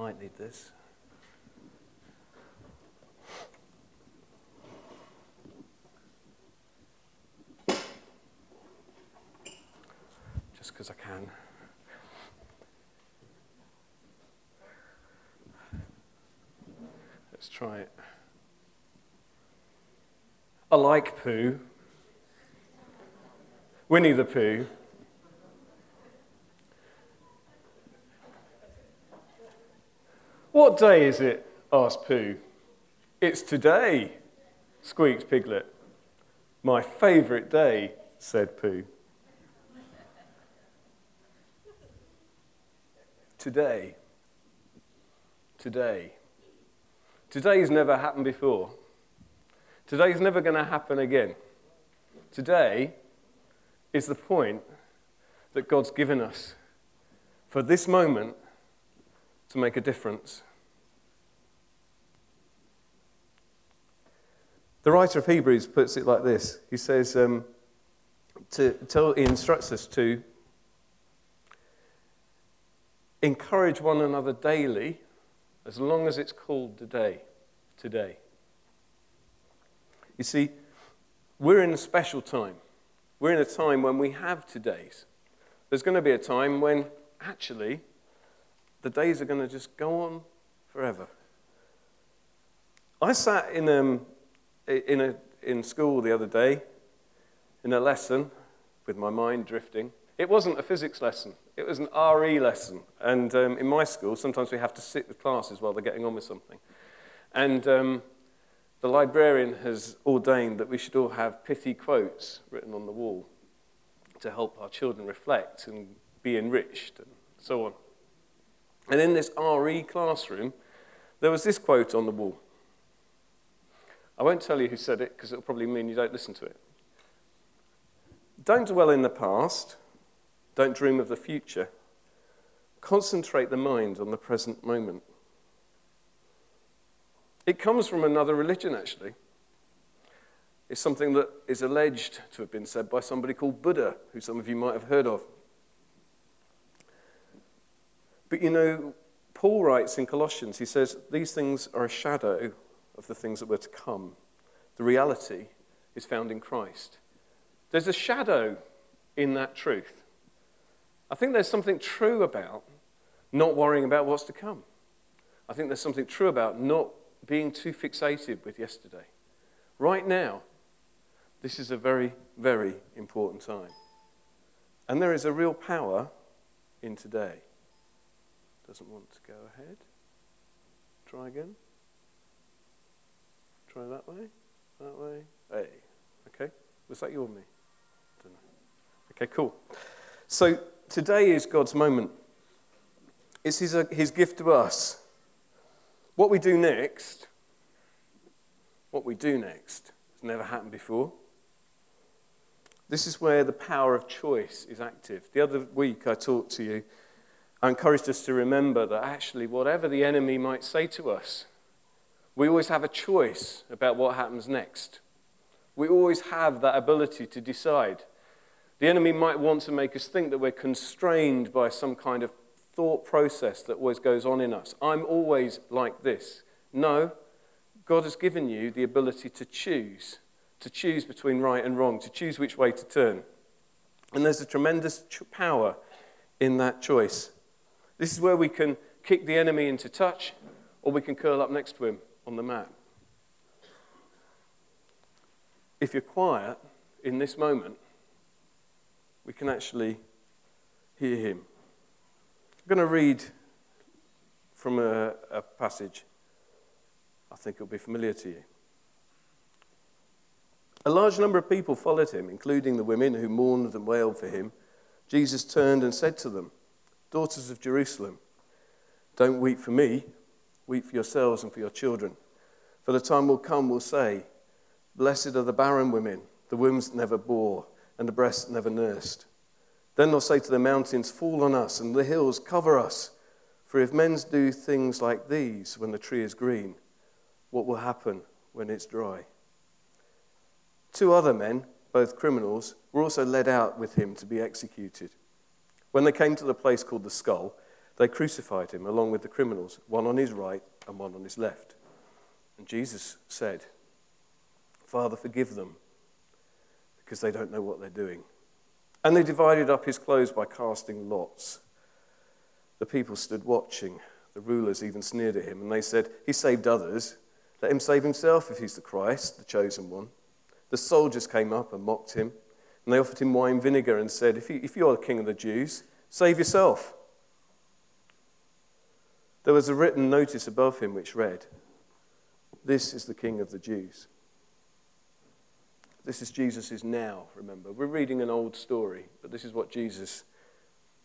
Might need this. Just because I can. Let's try it. I like poo. Winnie the Pooh. What day is it? asked Pooh. It's today, squeaked Piglet. My favourite day, said Pooh. Today. Today. Today's never happened before. Today's never going to happen again. Today is the point that God's given us for this moment to make a difference. The writer of Hebrews puts it like this He says, um, to, he instructs us to encourage one another daily as long as it's called today. Today. You see, we're in a special time. We're in a time when we have todays. There's going to be a time when actually the days are going to just go on forever. I sat in, um, in, a, in school the other day, in a lesson, with my mind drifting, it wasn't a physics lesson, it was an RE lesson. And um, in my school, sometimes we have to sit with classes while they're getting on with something. And um, the librarian has ordained that we should all have pithy quotes written on the wall to help our children reflect and be enriched and so on. And in this RE classroom, there was this quote on the wall. I won't tell you who said it because it'll probably mean you don't listen to it. Don't dwell in the past, don't dream of the future. Concentrate the mind on the present moment. It comes from another religion, actually. It's something that is alleged to have been said by somebody called Buddha, who some of you might have heard of. But you know, Paul writes in Colossians, he says, These things are a shadow of the things that were to come. The reality is found in Christ. There's a shadow in that truth. I think there's something true about not worrying about what's to come. I think there's something true about not being too fixated with yesterday. Right now, this is a very, very important time. And there is a real power in today. Doesn't want to go ahead. Try again. Try that way. That way. Hey. Okay. Was that you or me? I don't know. Okay, cool. So today is God's moment. It's his, uh, his gift to us. What we do next, what we do next, has never happened before. This is where the power of choice is active. The other week I talked to you, I encouraged us to remember that actually, whatever the enemy might say to us, we always have a choice about what happens next. We always have that ability to decide. The enemy might want to make us think that we're constrained by some kind of thought process that always goes on in us. I'm always like this. No, God has given you the ability to choose, to choose between right and wrong, to choose which way to turn. And there's a tremendous power in that choice. This is where we can kick the enemy into touch, or we can curl up next to him on the map. If you're quiet in this moment, we can actually hear him. I'm going to read from a, a passage I think it'll be familiar to you. A large number of people followed him, including the women who mourned and wailed for him. Jesus turned and said to them, Daughters of Jerusalem, don't weep for me, weep for yourselves and for your children. For the time will come, will say, Blessed are the barren women, the wombs never bore, and the breasts never nursed. Then they'll say to the mountains, Fall on us, and the hills, cover us. For if men do things like these when the tree is green, what will happen when it's dry? Two other men, both criminals, were also led out with him to be executed. When they came to the place called the skull, they crucified him along with the criminals, one on his right and one on his left. And Jesus said, Father, forgive them, because they don't know what they're doing. And they divided up his clothes by casting lots. The people stood watching. The rulers even sneered at him, and they said, He saved others. Let him save himself if he's the Christ, the chosen one. The soldiers came up and mocked him, and they offered him wine vinegar and said, If, you, if you're the king of the Jews, save yourself. There was a written notice above him which read, This is the king of the Jews. This is Jesus' now, remember. We're reading an old story, but this is what Jesus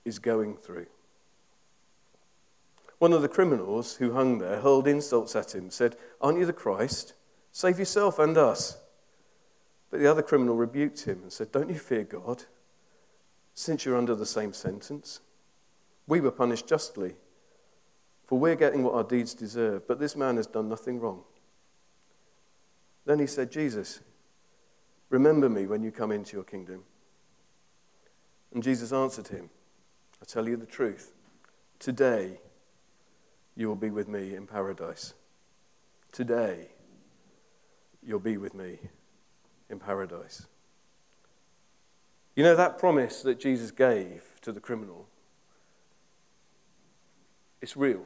is going through. One of the criminals who hung there hurled insults at him, said, Aren't you the Christ? Save yourself and us. But the other criminal rebuked him and said, Don't you fear God, since you're under the same sentence? We were punished justly, for we're getting what our deeds deserve, but this man has done nothing wrong. Then he said, Jesus, remember me when you come into your kingdom. And Jesus answered him, I tell you the truth. Today, you will be with me in paradise. Today, you'll be with me in paradise. You know that promise that Jesus gave to the criminal? It's real.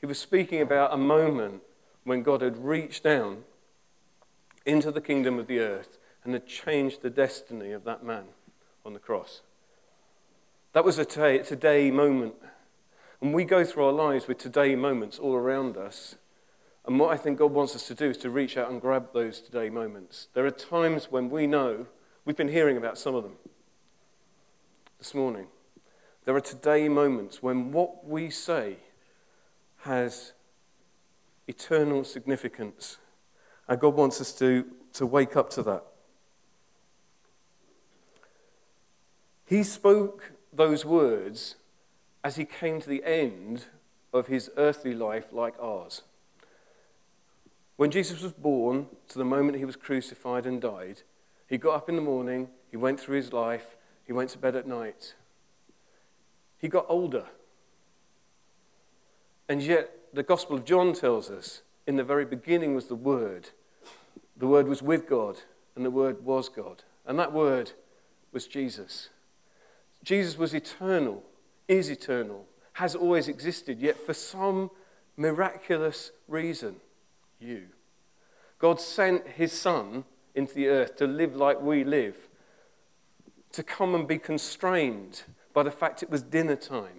He was speaking about a moment when God had reached down into the kingdom of the earth and had changed the destiny of that man on the cross. That was a today, today moment and we go through our lives with today moments all around us. And what I think God wants us to do is to reach out and grab those today moments. There are times when we know, we've been hearing about some of them this morning. There are today moments when what we say has eternal significance. And God wants us to, to wake up to that. He spoke those words as he came to the end of his earthly life like ours. When Jesus was born, to the moment he was crucified and died, he got up in the morning, he went through his life, he went to bed at night. He got older. And yet, the Gospel of John tells us in the very beginning was the Word. The Word was with God, and the Word was God. And that Word was Jesus. Jesus was eternal is eternal, has always existed, yet for some miraculous reason, you. God sent his Son into the earth to live like we live, to come and be constrained by the fact it was dinner time,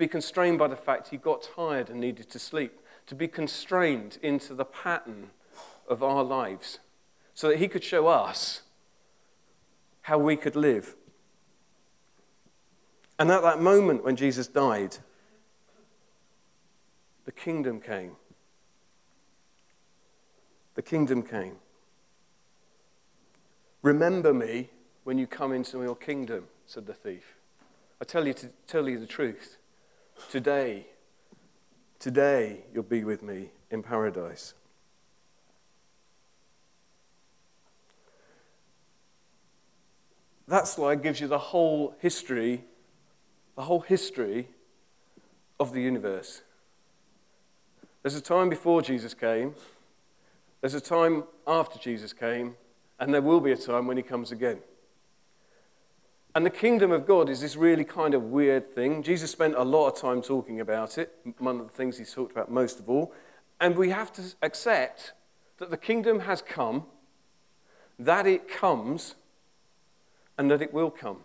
be constrained by the fact he got tired and needed to sleep, to be constrained into the pattern of our lives, so that he could show us how we could live. And at that moment when Jesus died, the kingdom came. The kingdom came. Remember me when you come into your kingdom, said the thief. I tell you to tell you the truth. Today, today you'll be with me in paradise. That slide gives you the whole history the whole history of the universe. There's a time before Jesus came, there's a time after Jesus came, and there will be a time when he comes again. And the kingdom of God is this really kind of weird thing. Jesus spent a lot of time talking about it, one of the things he's talked about most of all. And we have to accept that the kingdom has come, that it comes, and that it will come.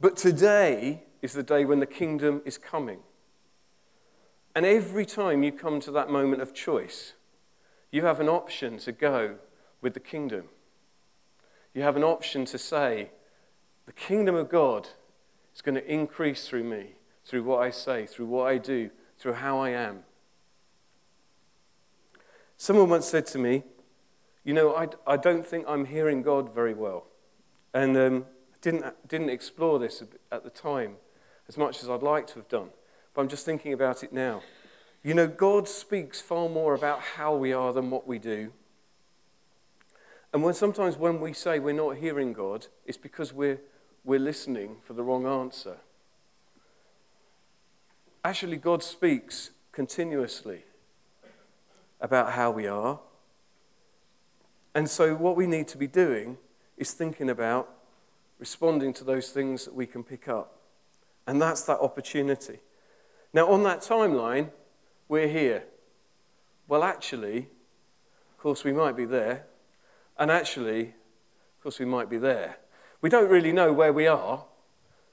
But today is the day when the kingdom is coming. And every time you come to that moment of choice, you have an option to go with the kingdom. You have an option to say, the kingdom of God is going to increase through me, through what I say, through what I do, through how I am. Someone once said to me, You know, I, I don't think I'm hearing God very well. And um, didn't, didn't explore this at the time as much as I'd like to have done, but I'm just thinking about it now. You know, God speaks far more about how we are than what we do. And when sometimes when we say we're not hearing God, it's because we're, we're listening for the wrong answer. actually, God speaks continuously about how we are. And so, what we need to be doing is thinking about responding to those things that we can pick up. And that's that opportunity. Now, on that timeline, we're here. Well, actually, of course, we might be there. And actually, of course, we might be there. We don't really know where we are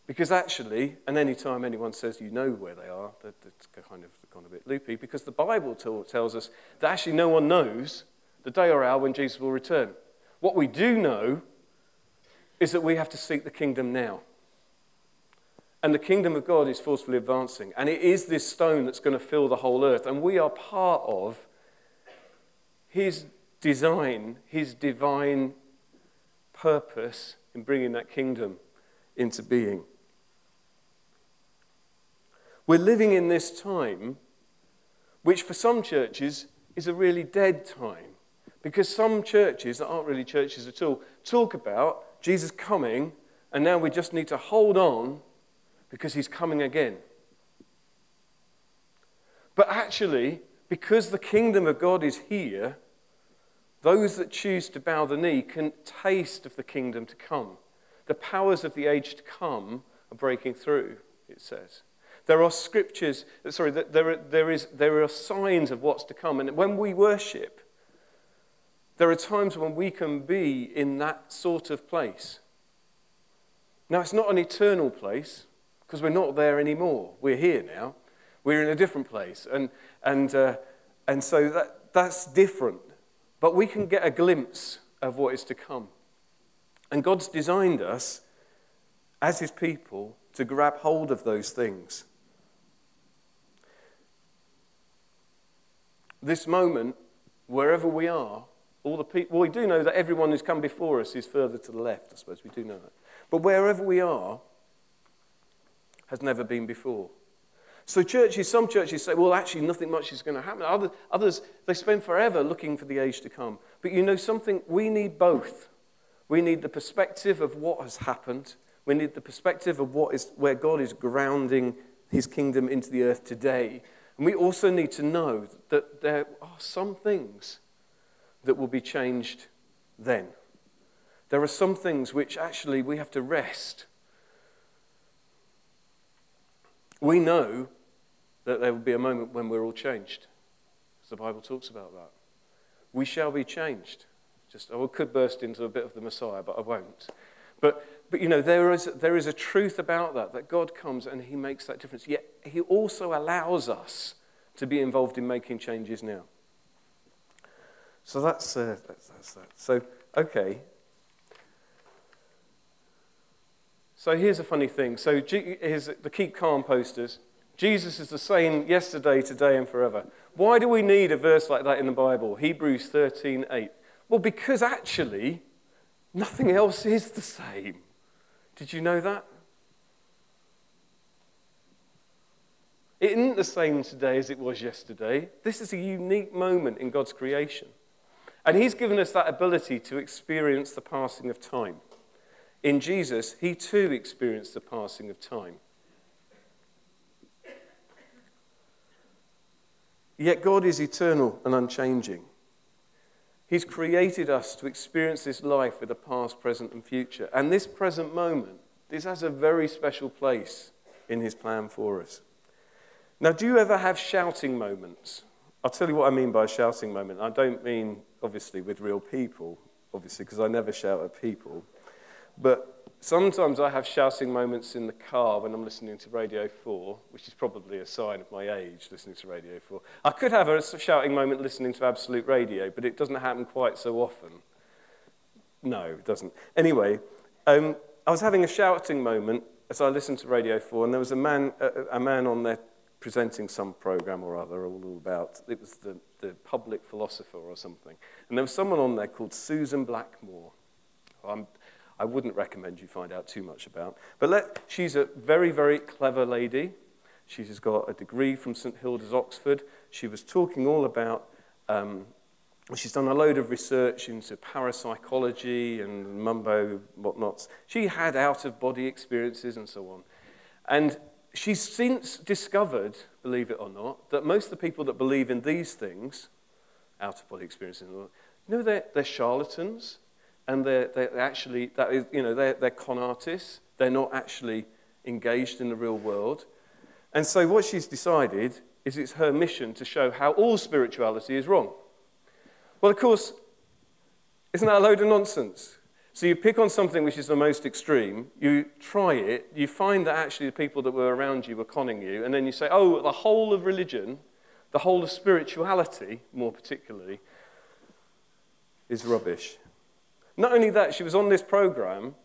because actually, and any time anyone says you know where they are, that's kind of gone a bit loopy because the Bible tells us that actually no one knows the day or hour when Jesus will return. What we do know is that we have to seek the kingdom now. And the kingdom of God is forcefully advancing. And it is this stone that's going to fill the whole earth. And we are part of his design, his divine purpose in bringing that kingdom into being. We're living in this time, which for some churches is a really dead time. Because some churches that aren't really churches at all talk about Jesus coming, and now we just need to hold on because he's coming again. But actually, because the kingdom of God is here, those that choose to bow the knee can taste of the kingdom to come. The powers of the age to come are breaking through, it says. There are scriptures, sorry, there are, there, is, there are signs of what's to come. And when we worship, there are times when we can be in that sort of place. Now, it's not an eternal place because we're not there anymore. We're here now. We're in a different place. And, and, uh, and so that, that's different. But we can get a glimpse of what is to come. And God's designed us as His people to grab hold of those things. This moment, wherever we are, all the people, well, we do know that everyone who's come before us is further to the left, I suppose. We do know that. But wherever we are, has never been before. So, churches, some churches say, well, actually, nothing much is going to happen. Other, others, they spend forever looking for the age to come. But you know something? We need both. We need the perspective of what has happened. We need the perspective of what is, where God is grounding his kingdom into the earth today. And we also need to know that there are some things that will be changed then. There are some things which actually we have to rest. We know that there will be a moment when we're all changed. As the Bible talks about that. We shall be changed. Just, oh, I could burst into a bit of the Messiah, but I won't. But, but you know, there is, there is a truth about that, that God comes and He makes that difference. Yet He also allows us to be involved in making changes now. So that's, uh, that's, that's that. So, okay. So here's a funny thing. So here's the Keep Calm posters. Jesus is the same yesterday, today, and forever. Why do we need a verse like that in the Bible? Hebrews 13 8. Well, because actually, nothing else is the same. Did you know that? It isn't the same today as it was yesterday. This is a unique moment in God's creation. And He's given us that ability to experience the passing of time. In Jesus, He too experienced the passing of time. Yet God is eternal and unchanging. He's created us to experience this life with a past, present, and future. And this present moment, this has a very special place in His plan for us. Now, do you ever have shouting moments? I'll tell you what I mean by a shouting moment. I don't mean, obviously, with real people, obviously, because I never shout at people. But Sometimes I have shouting moments in the car when I'm listening to Radio 4, which is probably a sign of my age, listening to Radio 4. I could have a shouting moment listening to Absolute Radio, but it doesn't happen quite so often. No, it doesn't. Anyway, um, I was having a shouting moment as I listened to Radio 4, and there was a man, a, a man on there presenting some program or other, all about, it was the, the public philosopher or something. And there was someone on there called Susan Blackmore. I'm I wouldn't recommend you find out too much about. But let, she's a very, very clever lady. She's got a degree from St Hilda's, Oxford. She was talking all about, um, she's done a load of research into parapsychology and mumbo whatnots. She had out of body experiences and so on. And she's since discovered, believe it or not, that most of the people that believe in these things, out of body experiences, you know, they're, they're charlatans. And they're, they're actually, that is, you know, they're, they're con artists. They're not actually engaged in the real world. And so what she's decided is it's her mission to show how all spirituality is wrong. Well, of course, isn't that a load of nonsense? So you pick on something which is the most extreme, you try it, you find that actually the people that were around you were conning you, and then you say, oh, the whole of religion, the whole of spirituality, more particularly, is rubbish. Not only that, she was on this program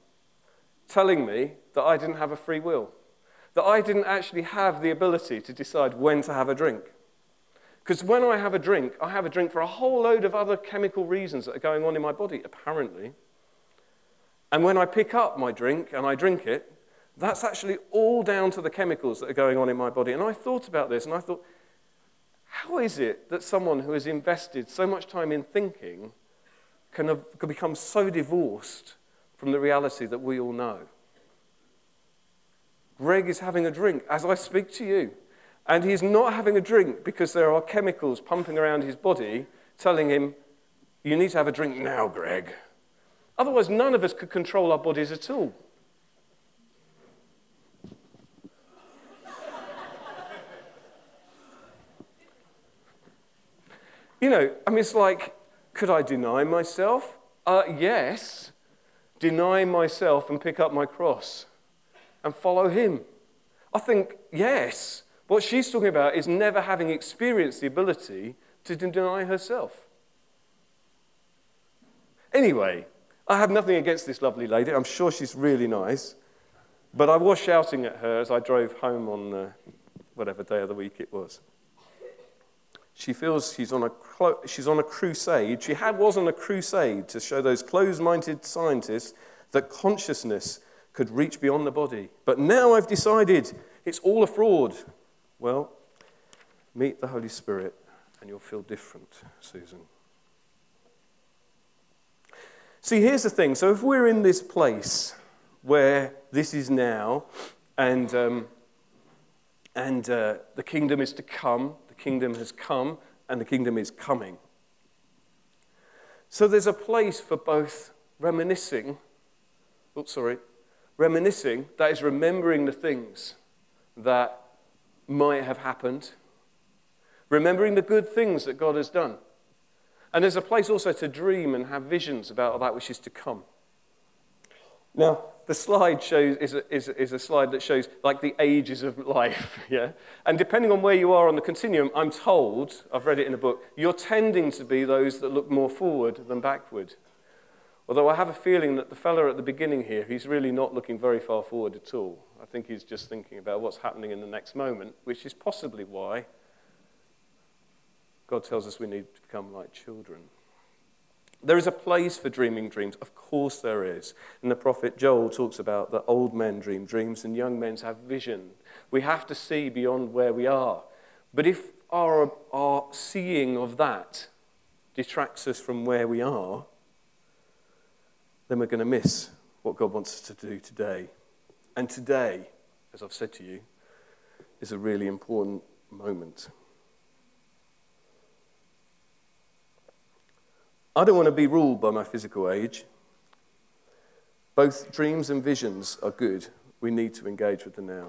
telling me that I didn't have a free will, that I didn't actually have the ability to decide when to have a drink. Because when I have a drink, I have a drink for a whole load of other chemical reasons that are going on in my body, apparently. And when I pick up my drink and I drink it, that's actually all down to the chemicals that are going on in my body. And I thought about this and I thought, how is it that someone who has invested so much time in thinking can, have, can become so divorced from the reality that we all know. Greg is having a drink as I speak to you. And he's not having a drink because there are chemicals pumping around his body telling him, You need to have a drink now, Greg. Otherwise, none of us could control our bodies at all. you know, I mean, it's like could I deny myself? Uh, yes. Deny myself and pick up my cross and follow him. I think, yes. What she's talking about is never having experienced the ability to deny herself. Anyway, I have nothing against this lovely lady. I'm sure she's really nice. But I was shouting at her as I drove home on uh, whatever day of the week it was. She feels she's on a, she's on a crusade. She had, was on a crusade to show those closed minded scientists that consciousness could reach beyond the body. But now I've decided it's all a fraud. Well, meet the Holy Spirit and you'll feel different, Susan. See, here's the thing. So, if we're in this place where this is now, and, um, and uh, the kingdom is to come, kingdom has come and the kingdom is coming. So there's a place for both reminiscing, oh, sorry, reminiscing, that is remembering the things that might have happened, remembering the good things that God has done. And there's a place also to dream and have visions about that which is to come. Now, the slide shows, is, a, is, is a slide that shows like the ages of life, yeah? And depending on where you are on the continuum, I'm told, I've read it in a book, you're tending to be those that look more forward than backward. Although I have a feeling that the fella at the beginning here, he's really not looking very far forward at all. I think he's just thinking about what's happening in the next moment, which is possibly why God tells us we need to become like children. There is a place for dreaming dreams. Of course there is. And the prophet Joel talks about that old men dream dreams and young men have vision. We have to see beyond where we are. But if our, our seeing of that detracts us from where we are, then we're going to miss what God wants us to do today. And today, as I've said to you, is a really important moment. I don't want to be ruled by my physical age. Both dreams and visions are good. We need to engage with the now.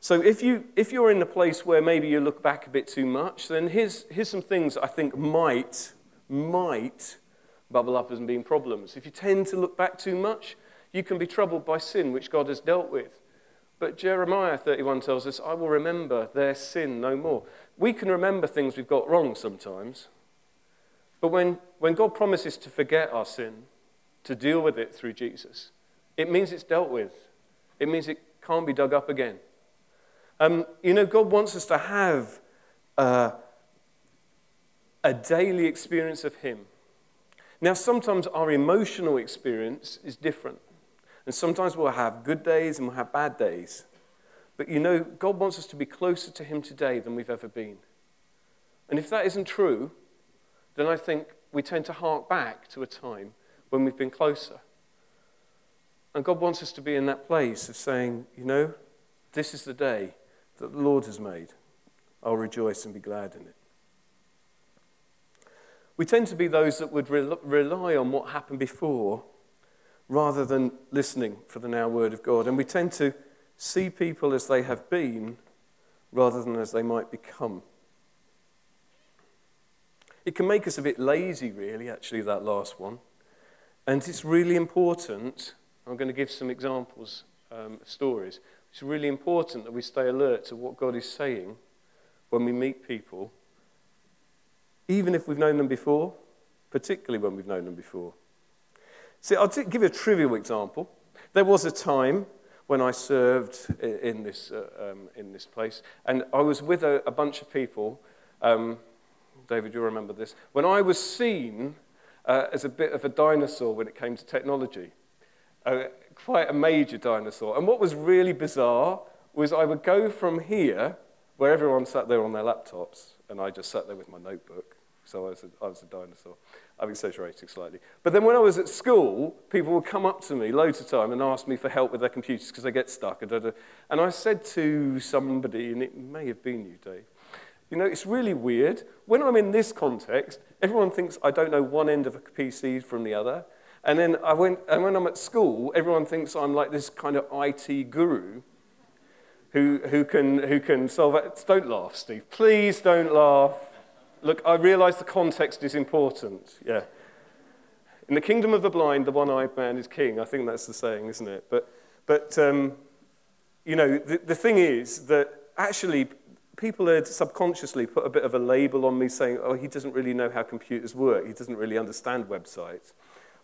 So if, you, if you're in a place where maybe you look back a bit too much, then here's, here's some things I think might, might bubble up as being problems. If you tend to look back too much, you can be troubled by sin, which God has dealt with. But Jeremiah 31 tells us, I will remember their sin no more. We can remember things we've got wrong sometimes. But when, when God promises to forget our sin, to deal with it through Jesus, it means it's dealt with. It means it can't be dug up again. Um, you know, God wants us to have uh, a daily experience of Him. Now, sometimes our emotional experience is different. And sometimes we'll have good days and we'll have bad days. But you know, God wants us to be closer to Him today than we've ever been. And if that isn't true, then I think we tend to hark back to a time when we've been closer. And God wants us to be in that place of saying, you know, This is the day that the Lord has made. I'll rejoice and be glad in it. We tend to be those that would rely on what happened before rather than listening for the now word of God. And we tend to see people as they have been rather than as they might become. It can make us a bit lazy, really, actually, that last one. And it's really important. I'm going to give some examples um, stories. It's really important that we stay alert to what God is saying when we meet people, even if we've known them before, particularly when we've known them before. See, I'll give you a trivial example. There was a time when I served in this, uh, um, in this place, and I was with a, a bunch of people. Um, David, you'll remember this. When I was seen uh, as a bit of a dinosaur when it came to technology, uh, quite a major dinosaur. And what was really bizarre was I would go from here, where everyone sat there on their laptops, and I just sat there with my notebook. So I was a, I was a dinosaur. I'm exaggerating slightly. But then when I was at school, people would come up to me loads of time and ask me for help with their computers because they get stuck. And I said to somebody, and it may have been you, Dave, You know, it's really weird. When I'm in this context, everyone thinks I don't know one end of a PC from the other. And then I went, and when I'm at school, everyone thinks I'm like this kind of IT guru who, who, can, who can solve it. Don't laugh, Steve. Please don't laugh. Look, I realize the context is important. Yeah. In the kingdom of the blind, the one eyed man is king. I think that's the saying, isn't it? But, but um, you know, the, the thing is that actually people had subconsciously put a bit of a label on me saying, oh, he doesn't really know how computers work. He doesn't really understand websites.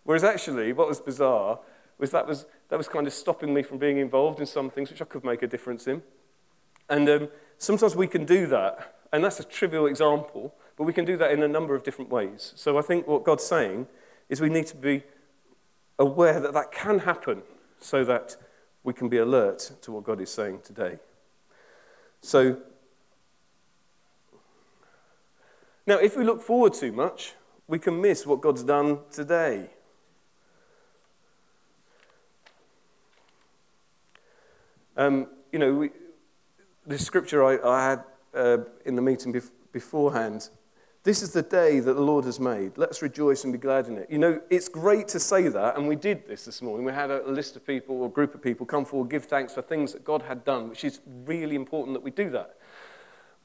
Whereas actually, what was bizarre was that was, that was kind of stopping me from being involved in some things which I could make a difference in. And um, sometimes we can do that, and that's a trivial example, but we can do that in a number of different ways. So I think what God's saying is we need to be aware that that can happen so that we can be alert to what God is saying today. So, now if we look forward too much, we can miss what God's done today. Um, you know, the scripture I, I had uh, in the meeting bef- beforehand this is the day that the Lord has made. Let's rejoice and be glad in it. You know, it's great to say that, and we did this this morning. We had a list of people, or a group of people, come forward, give thanks for things that God had done, which is really important that we do that.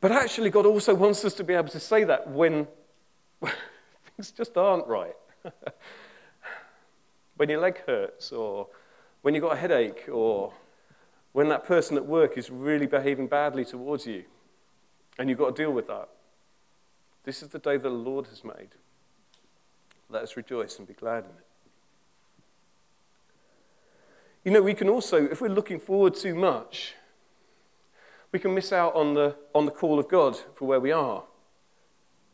But actually, God also wants us to be able to say that when things just aren't right. when your leg hurts, or when you've got a headache, or when that person at work is really behaving badly towards you, and you've got to deal with that. This is the day the Lord has made. Let us rejoice and be glad in it. You know, we can also, if we're looking forward too much, we can miss out on the, on the call of God for where we are.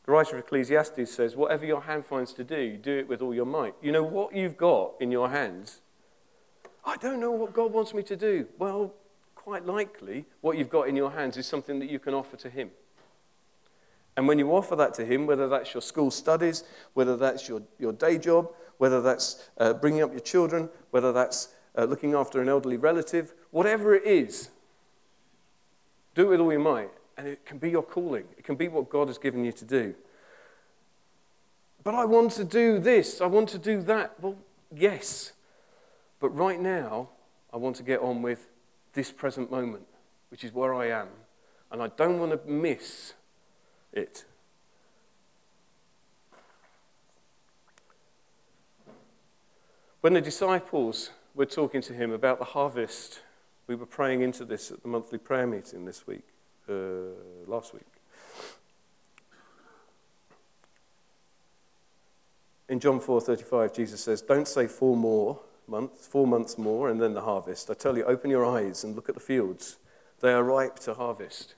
The writer of Ecclesiastes says, Whatever your hand finds to do, do it with all your might. You know, what you've got in your hands I don't know what God wants me to do. Well, quite likely, what you've got in your hands is something that you can offer to Him. And when you offer that to Him, whether that's your school studies, whether that's your, your day job, whether that's uh, bringing up your children, whether that's uh, looking after an elderly relative, whatever it is, do it with all your might. And it can be your calling, it can be what God has given you to do. But I want to do this, I want to do that. Well, yes. But right now, I want to get on with this present moment, which is where I am. And I don't want to miss it. When the disciples were talking to him about the harvest, we were praying into this at the monthly prayer meeting this week, uh, last week. In John 4:35, Jesus says, "Don't say four more months, four months more, and then the harvest. I tell you, open your eyes and look at the fields. They are ripe to harvest.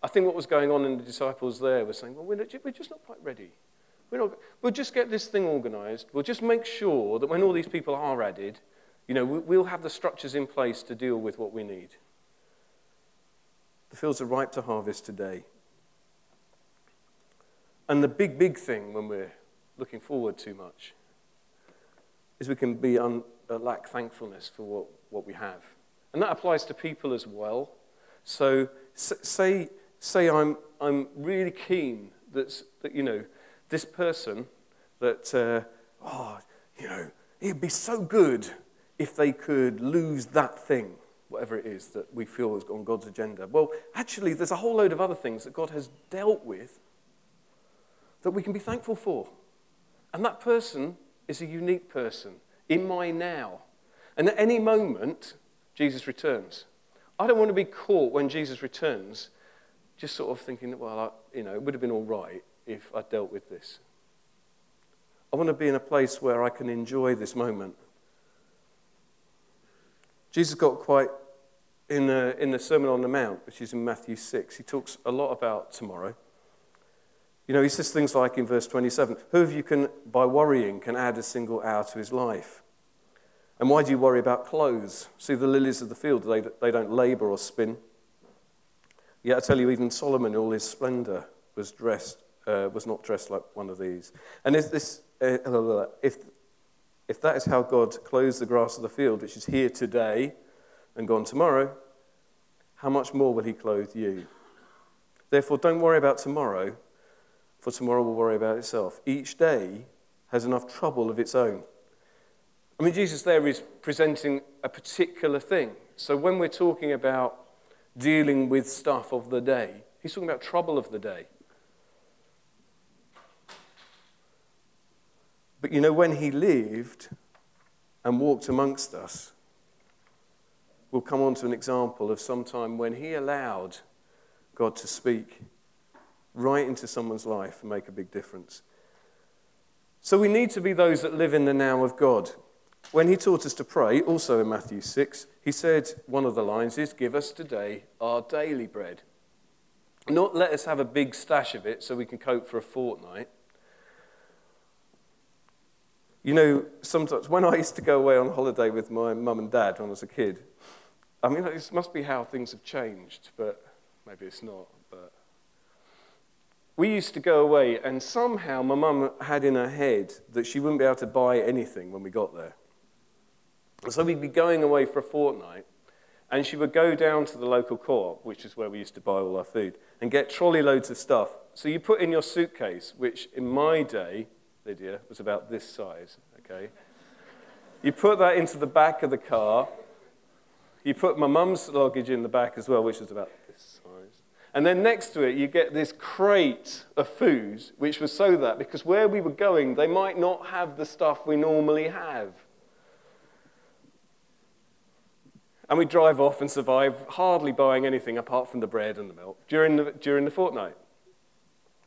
I think what was going on in the disciples there was saying, well, we're, not, we're just not quite ready. Not, we'll just get this thing organized. We'll just make sure that when all these people are added, you know, we'll have the structures in place to deal with what we need. The fields are ripe to harvest today. And the big, big thing when we're looking forward too much is we can be un, uh, lack thankfulness for what, what we have. And that applies to people as well. So say, say I'm, I'm really keen that, that, you know, this person that, uh, oh, you know, it'd be so good if they could lose that thing, whatever it is that we feel is on God's agenda. Well, actually, there's a whole load of other things that God has dealt with that we can be thankful for. And that person is a unique person in my now. And at any moment, Jesus returns. I don't want to be caught when Jesus returns just sort of thinking, that, well, I, you know, it would have been all right if I dealt with this. I want to be in a place where I can enjoy this moment. Jesus got quite, in the, in the Sermon on the Mount, which is in Matthew 6, he talks a lot about tomorrow. You know, he says things like in verse 27 Who of you can, by worrying, can add a single hour to his life? And why do you worry about clothes? See the lilies of the field, they, they don't labor or spin. Yet I tell you, even Solomon, in all his splendor, was dressed, uh, was not dressed like one of these. And if, this, uh, if, if that is how God clothes the grass of the field, which is here today and gone tomorrow, how much more will he clothe you? Therefore, don't worry about tomorrow, for tomorrow will worry about itself. Each day has enough trouble of its own. I mean, Jesus there is presenting a particular thing. So when we're talking about dealing with stuff of the day, he's talking about trouble of the day. But you know, when he lived and walked amongst us, we'll come on to an example of some time when he allowed God to speak right into someone's life and make a big difference. So we need to be those that live in the now of God. When he taught us to pray, also in Matthew 6, he said, one of the lines is, Give us today our daily bread. Not let us have a big stash of it so we can cope for a fortnight. You know, sometimes when I used to go away on holiday with my mum and dad when I was a kid, I mean, this must be how things have changed, but maybe it's not. But we used to go away, and somehow my mum had in her head that she wouldn't be able to buy anything when we got there. So we'd be going away for a fortnight, and she would go down to the local co op, which is where we used to buy all our food, and get trolley loads of stuff. So you put in your suitcase, which in my day, Lydia, was about this size, okay? You put that into the back of the car. You put my mum's luggage in the back as well, which was about this size. And then next to it, you get this crate of food, which was so that, because where we were going, they might not have the stuff we normally have. And we drive off and survive hardly buying anything apart from the bread and the milk during the, during the fortnight.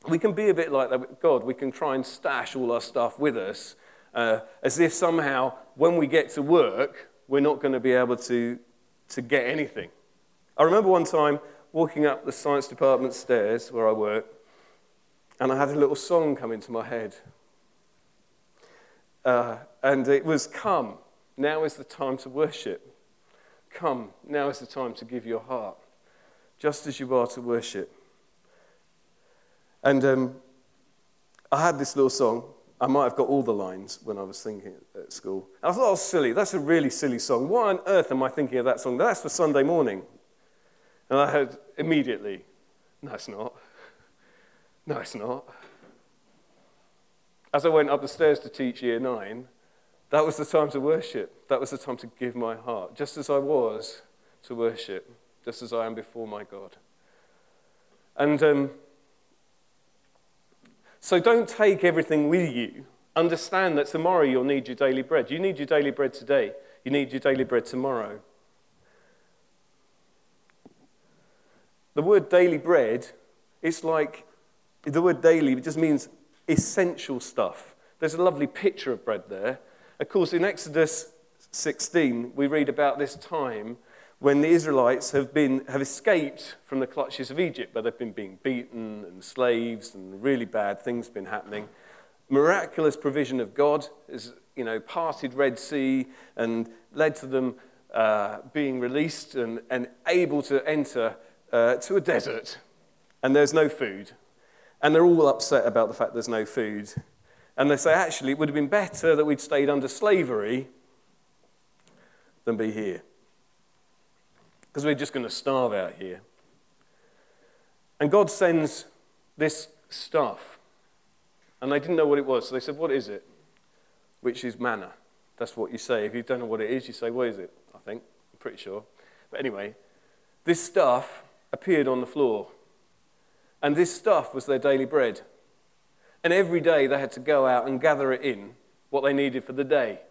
We can be a bit like that with God. We can try and stash all our stuff with us uh, as if somehow when we get to work, we're not going to be able to, to get anything. I remember one time walking up the science department stairs where I work, and I had a little song come into my head. Uh, and it was, Come, now is the time to worship. Come, now is the time to give your heart, just as you are to worship. And um, I had this little song. I might have got all the lines when I was singing at school. And I thought, oh, silly. That's a really silly song. Why on earth am I thinking of that song? That's for Sunday morning. And I heard immediately, no, it's not. No, it's not. As I went up the stairs to teach year nine, that was the time to worship. That was the time to give my heart, just as I was to worship, just as I am before my God. And um, so don't take everything with you. Understand that tomorrow you'll need your daily bread. You need your daily bread today, you need your daily bread tomorrow. The word daily bread, it's like the word daily, it just means essential stuff. There's a lovely picture of bread there. Of course, in Exodus 16, we read about this time when the Israelites have, been, have escaped from the clutches of Egypt, where they've been being beaten and slaves and really bad things been happening. Miraculous provision of God has, you know, parted Red Sea and led to them uh, being released and, and able to enter uh, to a desert. And there's no food. And they're all upset about the fact there's no food. And they say, actually, it would have been better that we'd stayed under slavery than be here. Because we're just going to starve out here. And God sends this stuff. And they didn't know what it was. So they said, What is it? Which is manna. That's what you say. If you don't know what it is, you say, What is it? I think. I'm pretty sure. But anyway, this stuff appeared on the floor. And this stuff was their daily bread. And every day they had to go out and gather it in, what they needed for the day.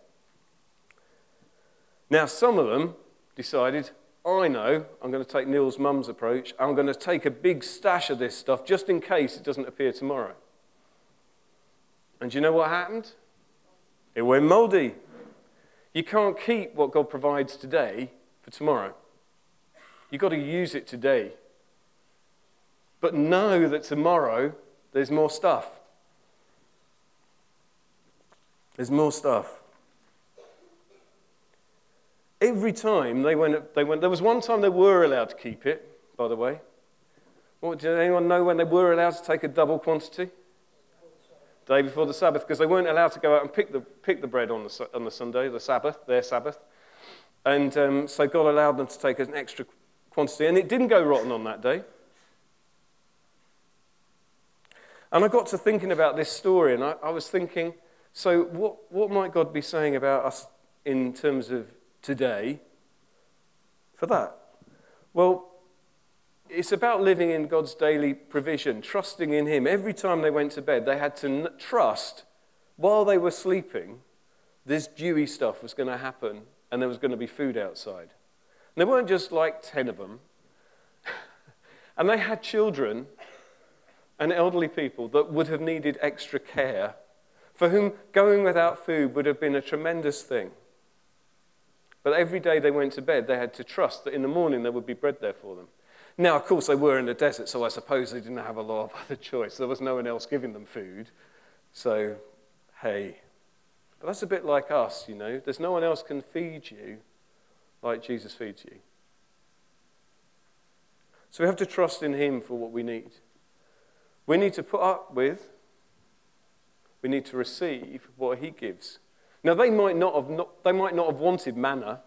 Now, some of them decided, I know I'm going to take Neil's mum's approach. I'm going to take a big stash of this stuff just in case it doesn't appear tomorrow. And do you know what happened? It went moldy. You can't keep what God provides today for tomorrow. You've got to use it today. But know that tomorrow there's more stuff. There's more stuff. Every time they went, they went, there was one time they were allowed to keep it, by the way. What, did anyone know when they were allowed to take a double quantity? Day before the Sabbath, because they weren't allowed to go out and pick the, pick the bread on the, on the Sunday, the Sabbath, their Sabbath. And um, so God allowed them to take an extra quantity, and it didn't go rotten on that day. And I got to thinking about this story, and I, I was thinking, so what, what might God be saying about us in terms of today for that? Well, it's about living in God's daily provision, trusting in Him. Every time they went to bed, they had to n- trust while they were sleeping, this dewy stuff was going to happen and there was going to be food outside. And they weren't just like 10 of them, and they had children and elderly people that would have needed extra care, for whom going without food would have been a tremendous thing. But every day they went to bed, they had to trust that in the morning there would be bread there for them. Now, of course, they were in the desert, so I suppose they didn't have a lot of other choice. There was no one else giving them food. So, hey. But that's a bit like us, you know. There's no one else can feed you like Jesus feeds you. So we have to trust in Him for what we need. We need to put up with, we need to receive what He gives. Now, they might not have, not, they might not have wanted manna.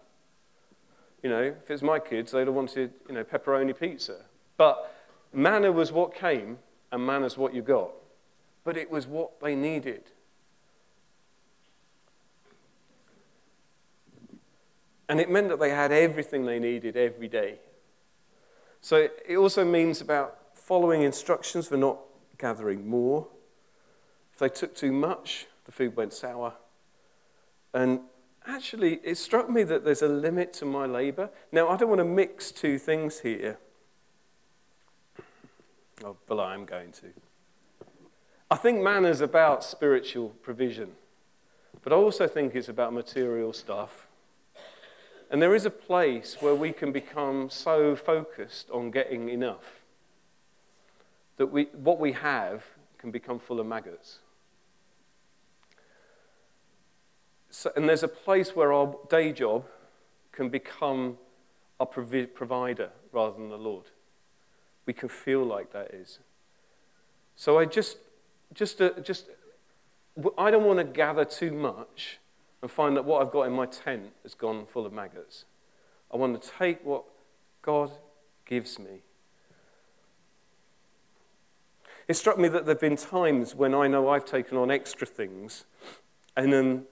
You know, if it's my kids, they'd have wanted, you know, pepperoni pizza. But manna was what came, and manna's what you got. But it was what they needed. And it meant that they had everything they needed every day. So it also means about following instructions for not gathering more. If they took too much, the food went sour. And actually, it struck me that there's a limit to my labor. Now, I don't want to mix two things here. Oh, but I'm going to. I think man is about spiritual provision, but I also think it's about material stuff. And there is a place where we can become so focused on getting enough that we, what we have can become full of maggots. So, and there's a place where our day job can become our provi- provider rather than the Lord. We can feel like that is. So I just, just, uh, just, I don't want to gather too much and find that what I've got in my tent has gone full of maggots. I want to take what God gives me. It struck me that there have been times when I know I've taken on extra things, and um,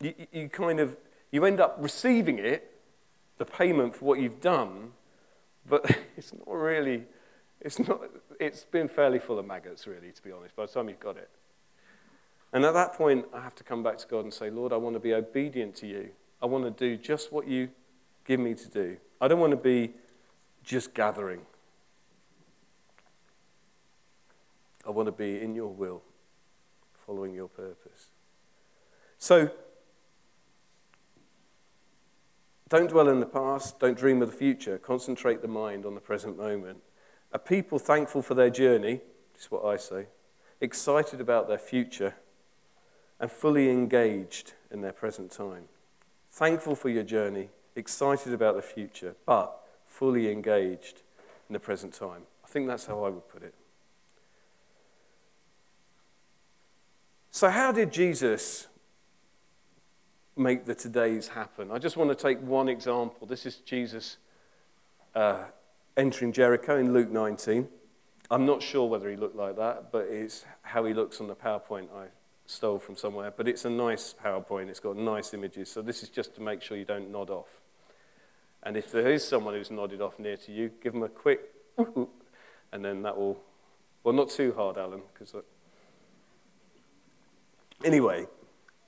you, you kind of you end up receiving it, the payment for what you've done, but it's not really, it's not, it's been fairly full of maggots, really, to be honest, by the time you've got it. And at that point, I have to come back to God and say, Lord, I want to be obedient to you. I want to do just what you give me to do. I don't want to be just gathering. I want to be in your will, following your purpose. So, don't dwell in the past, don't dream of the future, concentrate the mind on the present moment. A people thankful for their journey, is what I say, excited about their future, and fully engaged in their present time. Thankful for your journey, excited about the future, but fully engaged in the present time. I think that's how I would put it. So, how did Jesus make the todays happen? I just want to take one example. This is Jesus uh, entering Jericho in Luke 19. I'm not sure whether he looked like that, but it's how he looks on the PowerPoint I stole from somewhere. But it's a nice PowerPoint, it's got nice images. So this is just to make sure you don't nod off. And if there is someone who's nodded off near to you, give them a quick, and then that will, well, not too hard, Alan, because. Uh, anyway,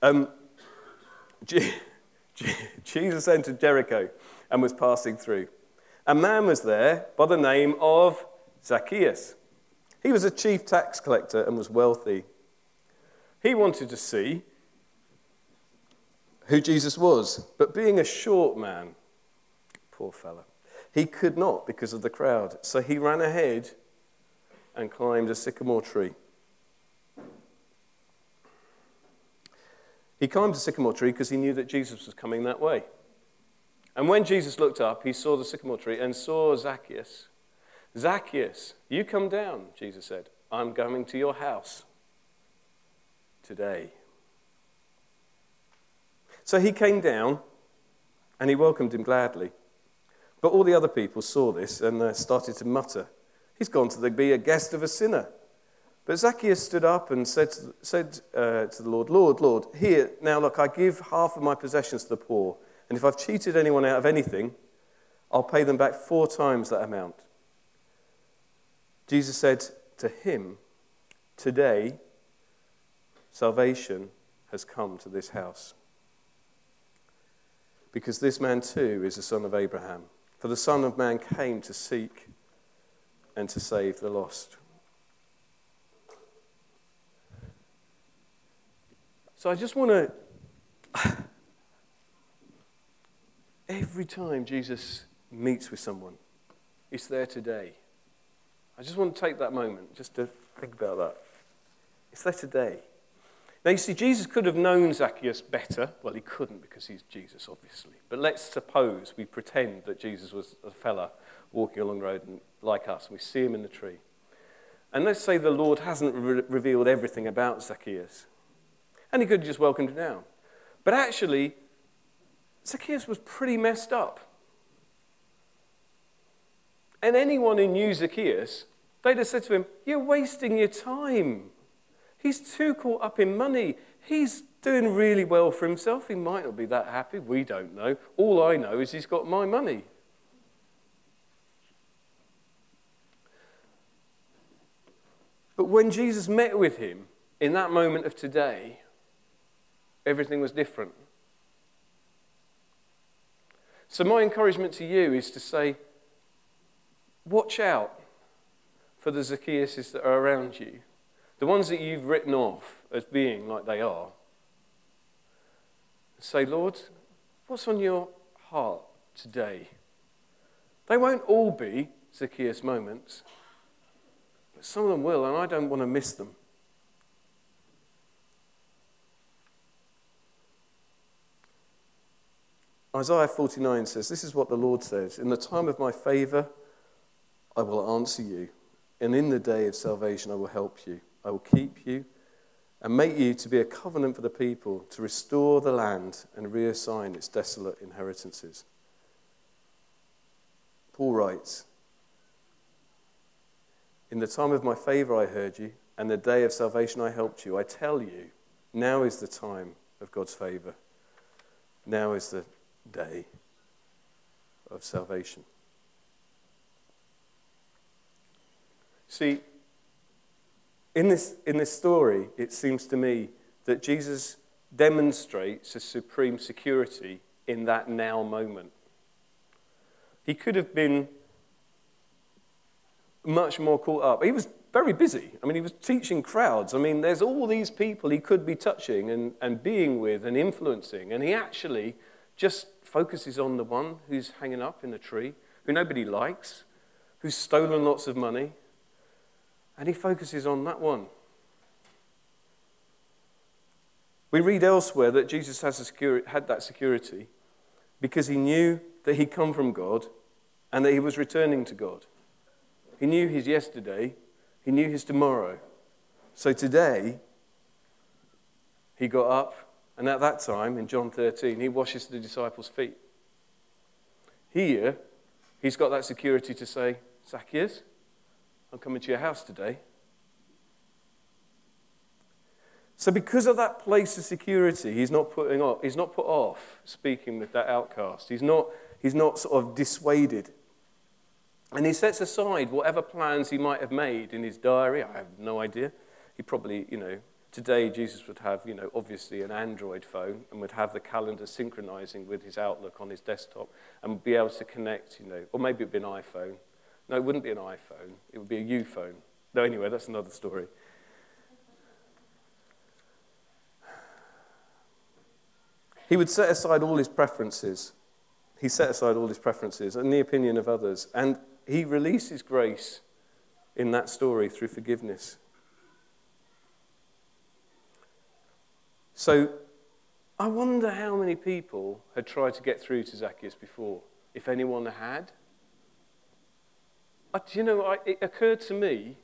um, Jesus entered Jericho and was passing through. A man was there by the name of Zacchaeus. He was a chief tax collector and was wealthy. He wanted to see who Jesus was, but being a short man, poor fellow, he could not because of the crowd. So he ran ahead and climbed a sycamore tree. He climbed a sycamore tree because he knew that Jesus was coming that way. And when Jesus looked up, he saw the sycamore tree and saw Zacchaeus. Zacchaeus, you come down, Jesus said. I'm coming to your house today. So he came down and he welcomed him gladly. But all the other people saw this and uh, started to mutter, He's gone to be a guest of a sinner. But Zacchaeus stood up and said, to, said uh, to the Lord, Lord, Lord, here, now look, I give half of my possessions to the poor. And if I've cheated anyone out of anything, I'll pay them back four times that amount. Jesus said to him, Today, salvation has come to this house. Because this man too is a son of Abraham. For the Son of Man came to seek and to save the lost. So I just want to Every time Jesus meets with someone, it's there today. I just want to take that moment just to think about that. It's there today. Now, you see, Jesus could have known Zacchaeus better. Well, he couldn't because he's Jesus, obviously. But let's suppose we pretend that Jesus was a fella walking along the road and, like us, and we see him in the tree. And let's say the Lord hasn't re- revealed everything about Zacchaeus. And he could have just welcomed him down. But actually, Zacchaeus was pretty messed up. And anyone who knew Zacchaeus, they'd have said to him, You're wasting your time. He's too caught up in money. He's doing really well for himself. He might not be that happy. We don't know. All I know is he's got my money. But when Jesus met with him in that moment of today, everything was different. So, my encouragement to you is to say, watch out for the Zacchaeuses that are around you, the ones that you've written off as being like they are. Say, Lord, what's on your heart today? They won't all be Zacchaeus moments, but some of them will, and I don't want to miss them. Isaiah 49 says, This is what the Lord says In the time of my favor, I will answer you, and in the day of salvation, I will help you. I will keep you and make you to be a covenant for the people, to restore the land and reassign its desolate inheritances. Paul writes, In the time of my favor, I heard you, and the day of salvation, I helped you. I tell you, now is the time of God's favor. Now is the day of salvation. See, in this, in this story, it seems to me that Jesus demonstrates a supreme security in that now moment. He could have been much more caught up. He was very busy. I mean, he was teaching crowds. I mean, there's all these people he could be touching and, and being with and influencing. And he actually just focuses on the one who's hanging up in a tree, who nobody likes, who's stolen lots of money, and he focuses on that one. We read elsewhere that Jesus had that security because he knew that he'd come from God and that he was returning to God. He knew his yesterday, he knew his tomorrow. So today, he got up and at that time, in John 13, he washes the disciples' feet. Here, he's got that security to say, Zacchaeus, I'm coming to your house today. So, because of that place of security, he's not, putting off, he's not put off speaking with that outcast. He's not, he's not sort of dissuaded. And he sets aside whatever plans he might have made in his diary. I have no idea. He probably, you know, today Jesus would have, you know, obviously an Android phone and would have the calendar synchronizing with his Outlook on his desktop and be able to connect, you know, or maybe it'd be an iPhone. No, it wouldn't be an iPhone. It would be a U phone. No, anyway, that's another story. He would set aside all his preferences. He set aside all his preferences and the opinion of others. And he releases grace in that story through forgiveness. So I wonder how many people had tried to get through to Zacchaeus before, if anyone had. you know, I, it occurred to me,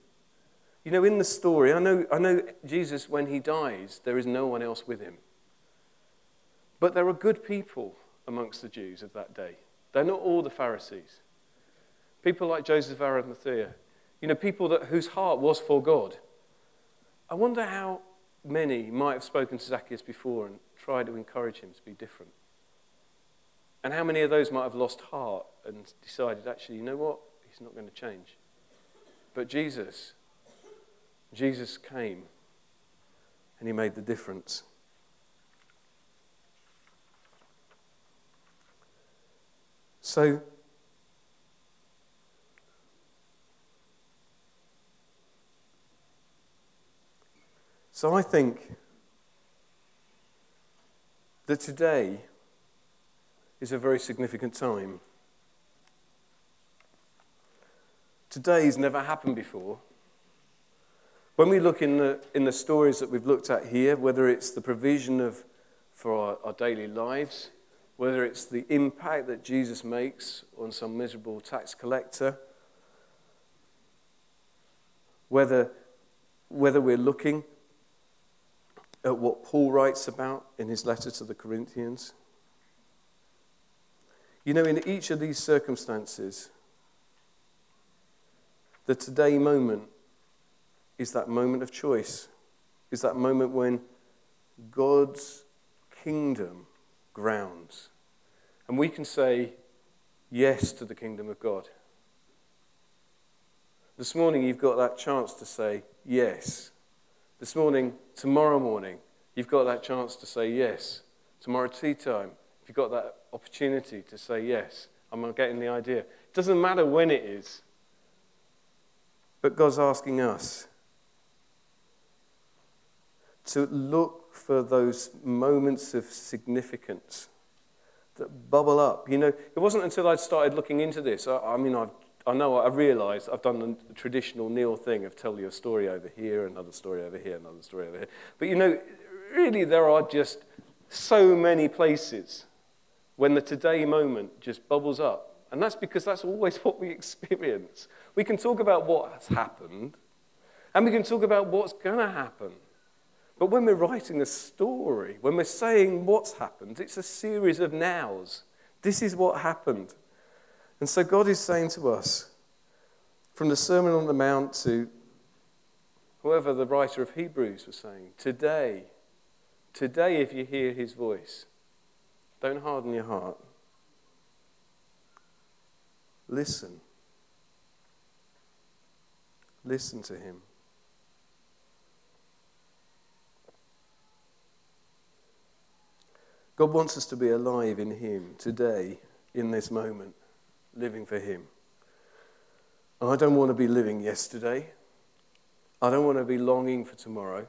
you know, in the story, I know, I know Jesus, when he dies, there is no one else with him. But there are good people amongst the Jews of that day. They're not all the Pharisees. People like Joseph Arimathea, you know, people that, whose heart was for God. I wonder how many might have spoken to Zacchaeus before and tried to encourage him to be different. And how many of those might have lost heart and decided, actually, you know what? He's not going to change. But Jesus, Jesus came and he made the difference. So, so I think that today is a very significant time. Today's never happened before. When we look in the, in the stories that we've looked at here, whether it's the provision of, for our, our daily lives, whether it's the impact that Jesus makes on some miserable tax collector, whether, whether we're looking at what Paul writes about in his letter to the Corinthians. You know, in each of these circumstances, the today moment is that moment of choice, is that moment when God's kingdom grounds. And we can say yes to the kingdom of God. This morning, you've got that chance to say yes. This morning, tomorrow morning, you've got that chance to say yes. Tomorrow, tea time, if you've got that opportunity to say yes. I'm getting the idea. It doesn't matter when it is, but God's asking us to look for those moments of significance that bubble up. You know, it wasn't until I'd started looking into this, I, I mean, I've, I know I realize I've done the traditional Neil thing of tell you a story over here, another story over here, another story over here. But you know, really, there are just so many places when the today moment just bubbles up. And that's because that's always what we experience. We can talk about what has happened, and we can talk about what's going to happen. But when we're writing a story, when we're saying what's happened, it's a series of nows. This is what happened. And so God is saying to us, from the Sermon on the Mount to whoever the writer of Hebrews was saying, today, today, if you hear his voice, don't harden your heart. Listen. Listen to him. God wants us to be alive in Him today, in this moment, living for Him. I don't want to be living yesterday. I don't want to be longing for tomorrow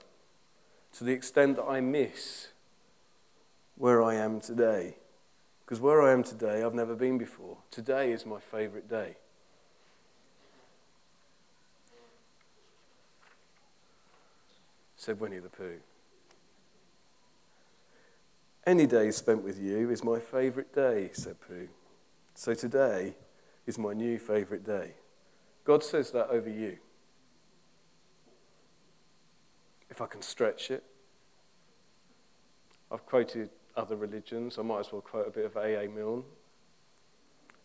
to the extent that I miss where I am today. Because where I am today, I've never been before. Today is my favorite day. Said Winnie the Pooh. Any day spent with you is my favourite day, said Pooh. So today is my new favourite day. God says that over you. If I can stretch it, I've quoted other religions. I might as well quote a bit of A.A. Milne.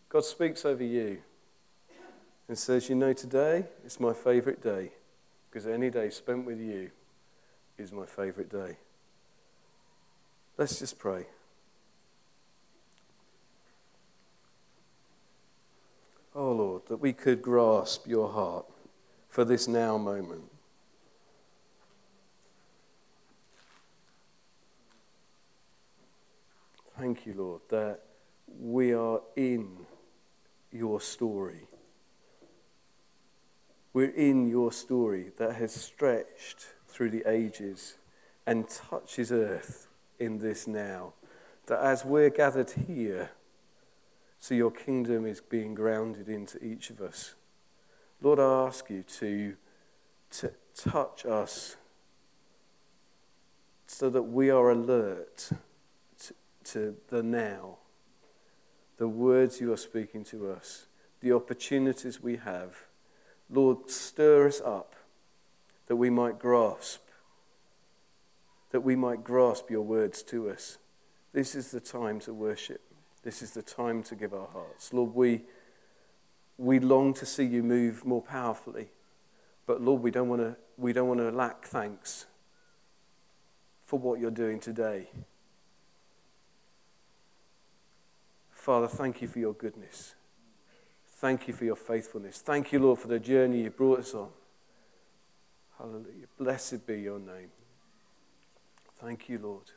God speaks over you and says, You know, today is my favourite day because any day spent with you is my favourite day. Let's just pray. Oh Lord, that we could grasp your heart for this now moment. Thank you, Lord, that we are in your story. We're in your story that has stretched through the ages and touches earth in this now. That as we're gathered here, so your kingdom is being grounded into each of us. Lord, I ask you to, to touch us so that we are alert to, to the now, the words you are speaking to us, the opportunities we have. Lord, stir us up that we might grasp, that we might grasp your words to us. This is the time to worship. This is the time to give our hearts. Lord, we, we long to see you move more powerfully. But Lord, we don't want to we don't want to lack thanks for what you're doing today. Father, thank you for your goodness. Thank you for your faithfulness. Thank you, Lord, for the journey you brought us on. Hallelujah. Blessed be your name. Thank you, Lord.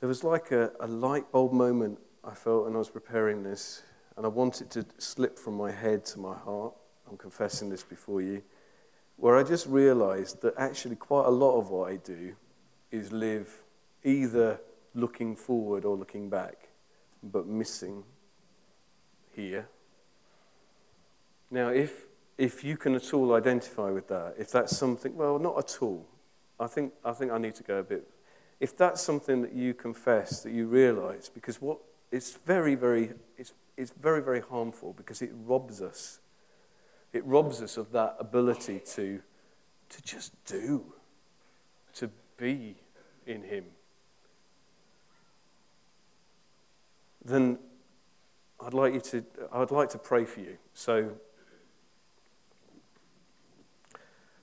There was like a, a light bulb moment I felt when I was preparing this, and I wanted to slip from my head to my heart. I'm confessing this before you, where I just realized that actually quite a lot of what I do is live either looking forward or looking back, but missing here. Now, if, if you can at all identify with that, if that's something, well, not at all. I think, I think I need to go a bit. If that's something that you confess, that you realize, because what it's very, very, it's, it's very, very harmful because it robs us. It robs us of that ability to, to just do, to be in Him. Then I'd like you to, I'd like to pray for you. So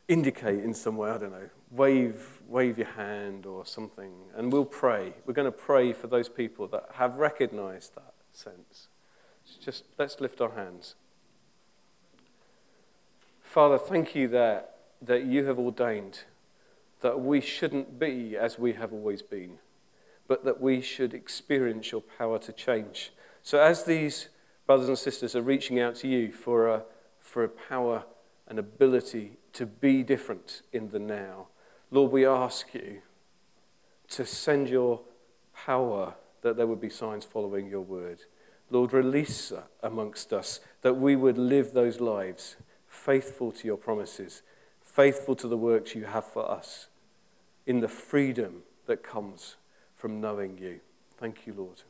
indicate in some way, I don't know, wave, wave your hand or something, and we'll pray. We're going to pray for those people that have recognized that sense. Just let's lift our hands. Father, thank you that, that you have ordained that we shouldn't be as we have always been but that we should experience your power to change. So, as these brothers and sisters are reaching out to you for a, for a power and ability to be different in the now, Lord, we ask you to send your power that there would be signs following your word. Lord, release amongst us that we would live those lives faithful to your promises, faithful to the works you have for us, in the freedom that comes from knowing you. Thank you, Lord.